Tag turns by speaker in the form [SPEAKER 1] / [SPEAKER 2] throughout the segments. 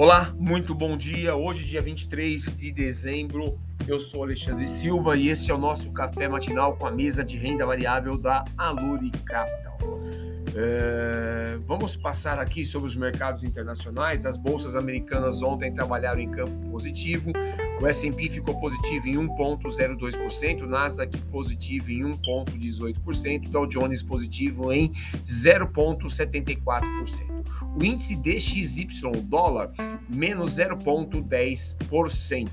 [SPEAKER 1] Olá, muito bom dia. Hoje, dia 23 de dezembro, eu sou Alexandre Silva e esse é o nosso café matinal com a mesa de renda variável da Aluri Capital. É, vamos passar aqui sobre os mercados internacionais. As bolsas americanas ontem trabalharam em campo positivo. O S&P ficou positivo em 1,02%, Nasdaq positivo em 1,18%, Dow Jones positivo em 0,74%. O índice DXY dólar menos 0,10%.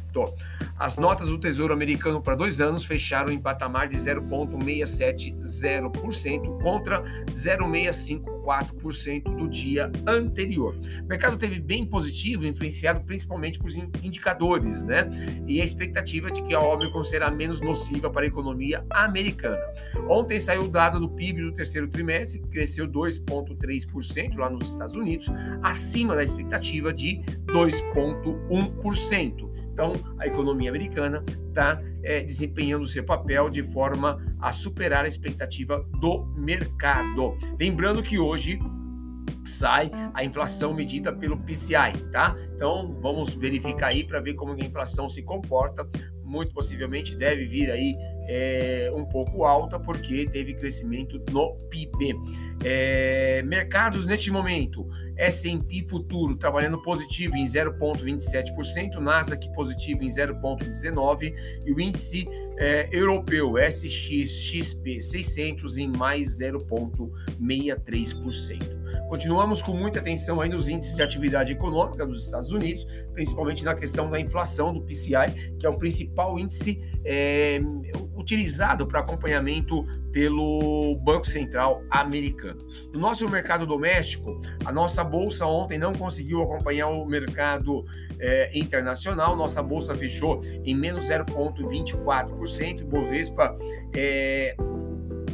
[SPEAKER 1] As notas do Tesouro Americano para dois anos fecharam em patamar de 0,670% contra 0,65% 4% do dia anterior. O mercado teve bem positivo, influenciado principalmente por indicadores, né? E a expectativa de que a Omicron será menos nociva para a economia americana. Ontem saiu o dado do PIB do terceiro trimestre, que cresceu 2,3% lá nos Estados Unidos, acima da expectativa de 2,1%. Então, a economia americana está é, desempenhando seu papel de forma a superar a expectativa do mercado. Lembrando que hoje sai a inflação medida pelo PCI, tá? Então vamos verificar aí para ver como a inflação se comporta. Muito possivelmente deve vir aí é, um pouco alta, porque teve crescimento no PIB. É, mercados neste momento, S&P futuro trabalhando positivo em 0,27%, Nasdaq positivo em 0,19% e o índice é, europeu SXXP 600 em mais 0,63%. Continuamos com muita atenção aí nos índices de atividade econômica dos Estados Unidos, principalmente na questão da inflação do PCI, que é o principal índice é, utilizado para acompanhamento pelo Banco Central americano. No nosso mercado doméstico, a nossa bolsa ontem não conseguiu acompanhar o mercado é, internacional, nossa bolsa fechou em menos 0,24%, Bovespa é,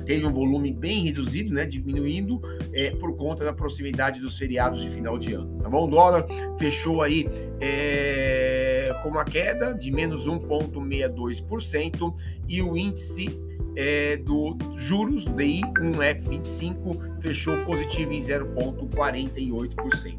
[SPEAKER 1] teve um volume bem reduzido, né, diminuindo é, por conta da proximidade dos feriados de final de ano. Tá bom? O dólar fechou aí é, com uma queda de menos 1,62% e o índice é, do juros DI 1F25 fechou positivo em 0,48%.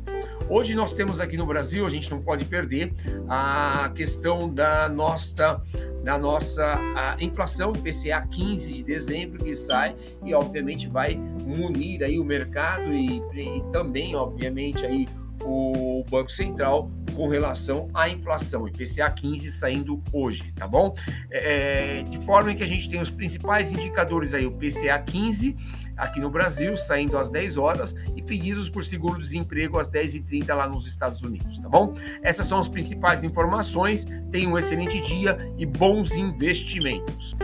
[SPEAKER 1] Hoje nós temos aqui no Brasil, a gente não pode perder a questão da nossa da nossa inflação PCA 15 de dezembro que sai e obviamente vai munir aí o mercado e, e também obviamente aí o Banco Central com relação à inflação, IPCA 15 saindo hoje, tá bom? É, é, de forma que a gente tem os principais indicadores aí, o PCA 15 aqui no Brasil, saindo às 10 horas, e pedidos por seguro-desemprego às 10h30 lá nos Estados Unidos, tá bom? Essas são as principais informações. Tenham um excelente dia e bons investimentos.